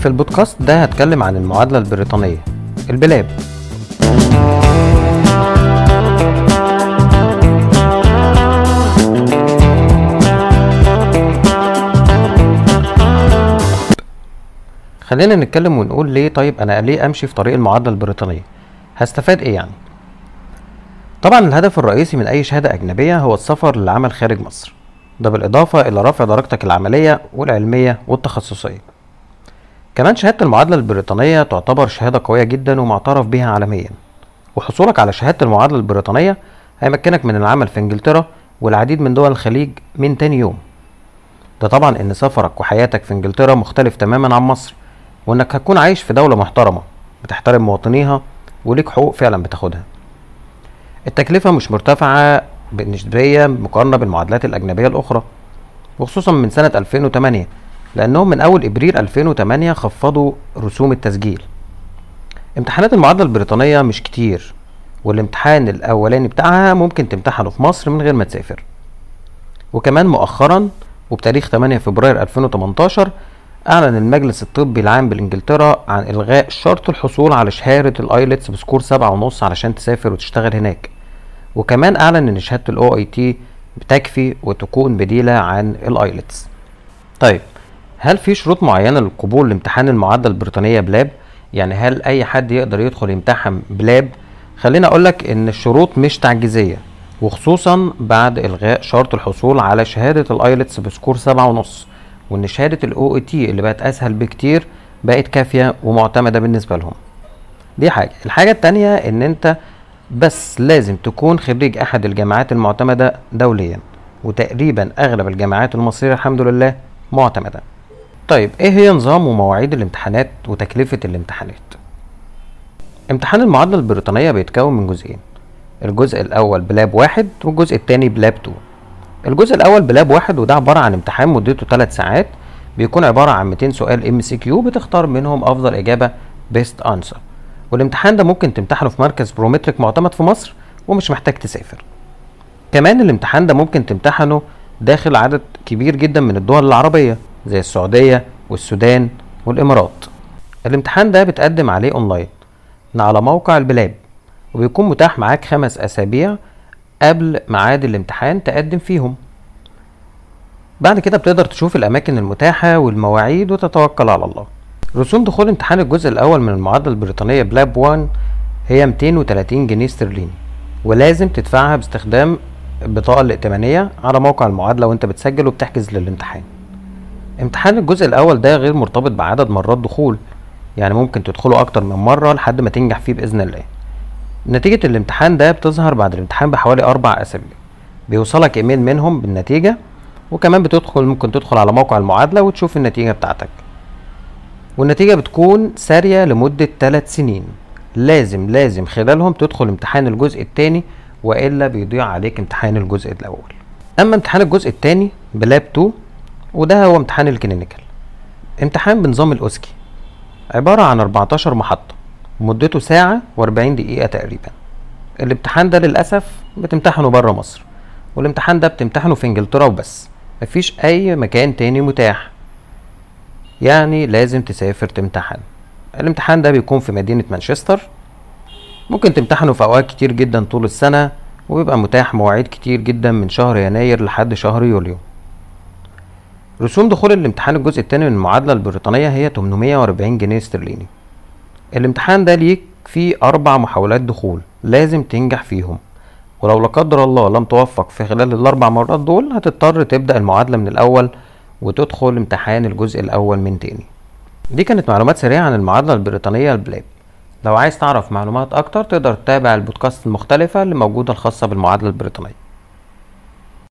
في البودكاست ده هتكلم عن المعادلة البريطانية البلاب. خلينا نتكلم ونقول ليه طيب أنا ليه أمشي في طريق المعادلة البريطانية؟ هستفاد إيه يعني؟ طبعا الهدف الرئيسي من أي شهادة أجنبية هو السفر للعمل خارج مصر ده بالإضافة إلى رفع درجتك العملية والعلمية والتخصصية. كمان شهادة المعادلة البريطانية تعتبر شهادة قوية جدا ومعترف بها عالميا. وحصولك على شهادة المعادلة البريطانية هيمكنك من العمل في إنجلترا والعديد من دول الخليج من تاني يوم. ده طبعا إن سفرك وحياتك في إنجلترا مختلف تماما عن مصر وإنك هتكون عايش في دولة محترمة بتحترم مواطنيها وليك حقوق فعلا بتاخدها. التكلفة مش مرتفعة نسبيا مقارنة بالمعادلات الأجنبية الأخرى وخصوصا من سنة 2008 لأنهم من أول إبريل 2008 خفضوا رسوم التسجيل. امتحانات المعادلة البريطانية مش كتير والامتحان الأولاني بتاعها ممكن تمتحنه في مصر من غير ما تسافر. وكمان مؤخرا وبتاريخ 8 فبراير 2018 أعلن المجلس الطبي العام بإنجلترا عن إلغاء شرط الحصول على شهادة ال IELTS ب score سبعة ونص علشان تسافر وتشتغل هناك. وكمان أعلن إن شهادة ال OET بتكفي وتكون بديلة عن ال IELTS. طيب هل في شروط معينة للقبول لامتحان المعادلة البريطانية PLAB؟ يعني هل أي حد يقدر يدخل يمتحن PLAB؟ خليني أقولك إن الشروط مش تعجيزية وخصوصا بعد إلغاء شرط الحصول على شهادة ال IELTS ب score سبعة ونص وإن شهادة ال OET اللي بقت أسهل بكتير بقت كافية ومعتمدة بالنسبة لهم دي حاجة الحاجة التانية إن أنت بس لازم تكون خريج أحد الجامعات المعتمدة دوليا وتقريبا أغلب الجامعات المصرية الحمد لله معتمدة طيب إيه هي نظام ومواعيد الامتحانات وتكلفة الامتحانات؟ امتحان المعادلة البريطانية بيتكون من جزئين الجزء الأول PLAB واحد والجزء التاني PLAB two الجزء الأول PLAB واحد وده عبارة عن امتحان مدته 3 ساعات بيكون عبارة عن 200 سؤال MCQ بتختار منهم أفضل إجابة best answer والامتحان ده ممكن تمتحنه في مركز Prometric معتمد في مصر ومش محتاج تسافر. كمان الامتحان ده ممكن تمتحنه داخل عدد كبير جدا من الدول العربية. زي السعودية والسودان والإمارات. الامتحان ده بتقدم عليه أونلاين من على موقع ال PLAB وبيكون متاح معاك خمس أسابيع قبل ميعاد الامتحان تقدم فيهم. بعد كده بتقدر تشوف الأماكن المتاحة والمواعيد وتتوكل على الله. رسوم دخول امتحان الجزء الأول من المعادلة البريطانية بلاب 1 هي 230 جنيه استرليني ولازم تدفعها باستخدام البطاقة الائتمانية على موقع المعادلة وانت بتسجل وبتحجز للامتحان. امتحان الجزء الأول ده غير مرتبط بعدد مرات دخول. يعني ممكن تدخله أكتر من مرة لحد ما تنجح فيه بإذن الله. نتيجة الامتحان ده بتظهر بعد الامتحان بحوالي أربع أسابيع. بيوصلك إيميل منهم بالنتيجة وكمان بتدخل ممكن تدخل على موقع المعادلة وتشوف النتيجة بتاعتك. والنتيجة بتكون سارية لمدة 3 سنين. لازم لازم خلالهم تدخل امتحان الجزء التاني وإلا بيضيع عليك امتحان الجزء الأول. أما امتحان الجزء التاني PLAB 2 وده هو امتحان ال clinical. امتحان بنظام ال OSCE. عبارة عن 14 محطة مدته ساعة و40 دقيقة تقريبا. الامتحان ده للأسف بتمتحنه بره مصر والامتحان ده بتمتحنه في إنجلترا وبس. مفيش أي مكان تاني متاح. يعني لازم تسافر تمتحن. الامتحان ده بيكون في مدينة مانشستر. ممكن تمتحنه في أوقات كتير جدا طول السنة وبيبقى متاح مواعيد كتير جدا من شهر يناير لحد شهر يوليو. رسوم دخول الامتحان الجزء التاني من المعادلة البريطانية هي 840 جنيه استرليني. الامتحان ده ليك فيه أربع محاولات دخول لازم تنجح فيهم. ولو لا قدر الله لم توفق في خلال الأربع مرات دول هتضطر تبدأ المعادلة من الأول وتدخل امتحان الجزء الأول من تاني. دي كانت معلومات سريعة عن المعادلة البريطانية البلاب لو عايز تعرف معلومات أكتر تقدر تتابع البودكاست المختلفة اللي موجودة الخاصة بالمعادلة البريطانية.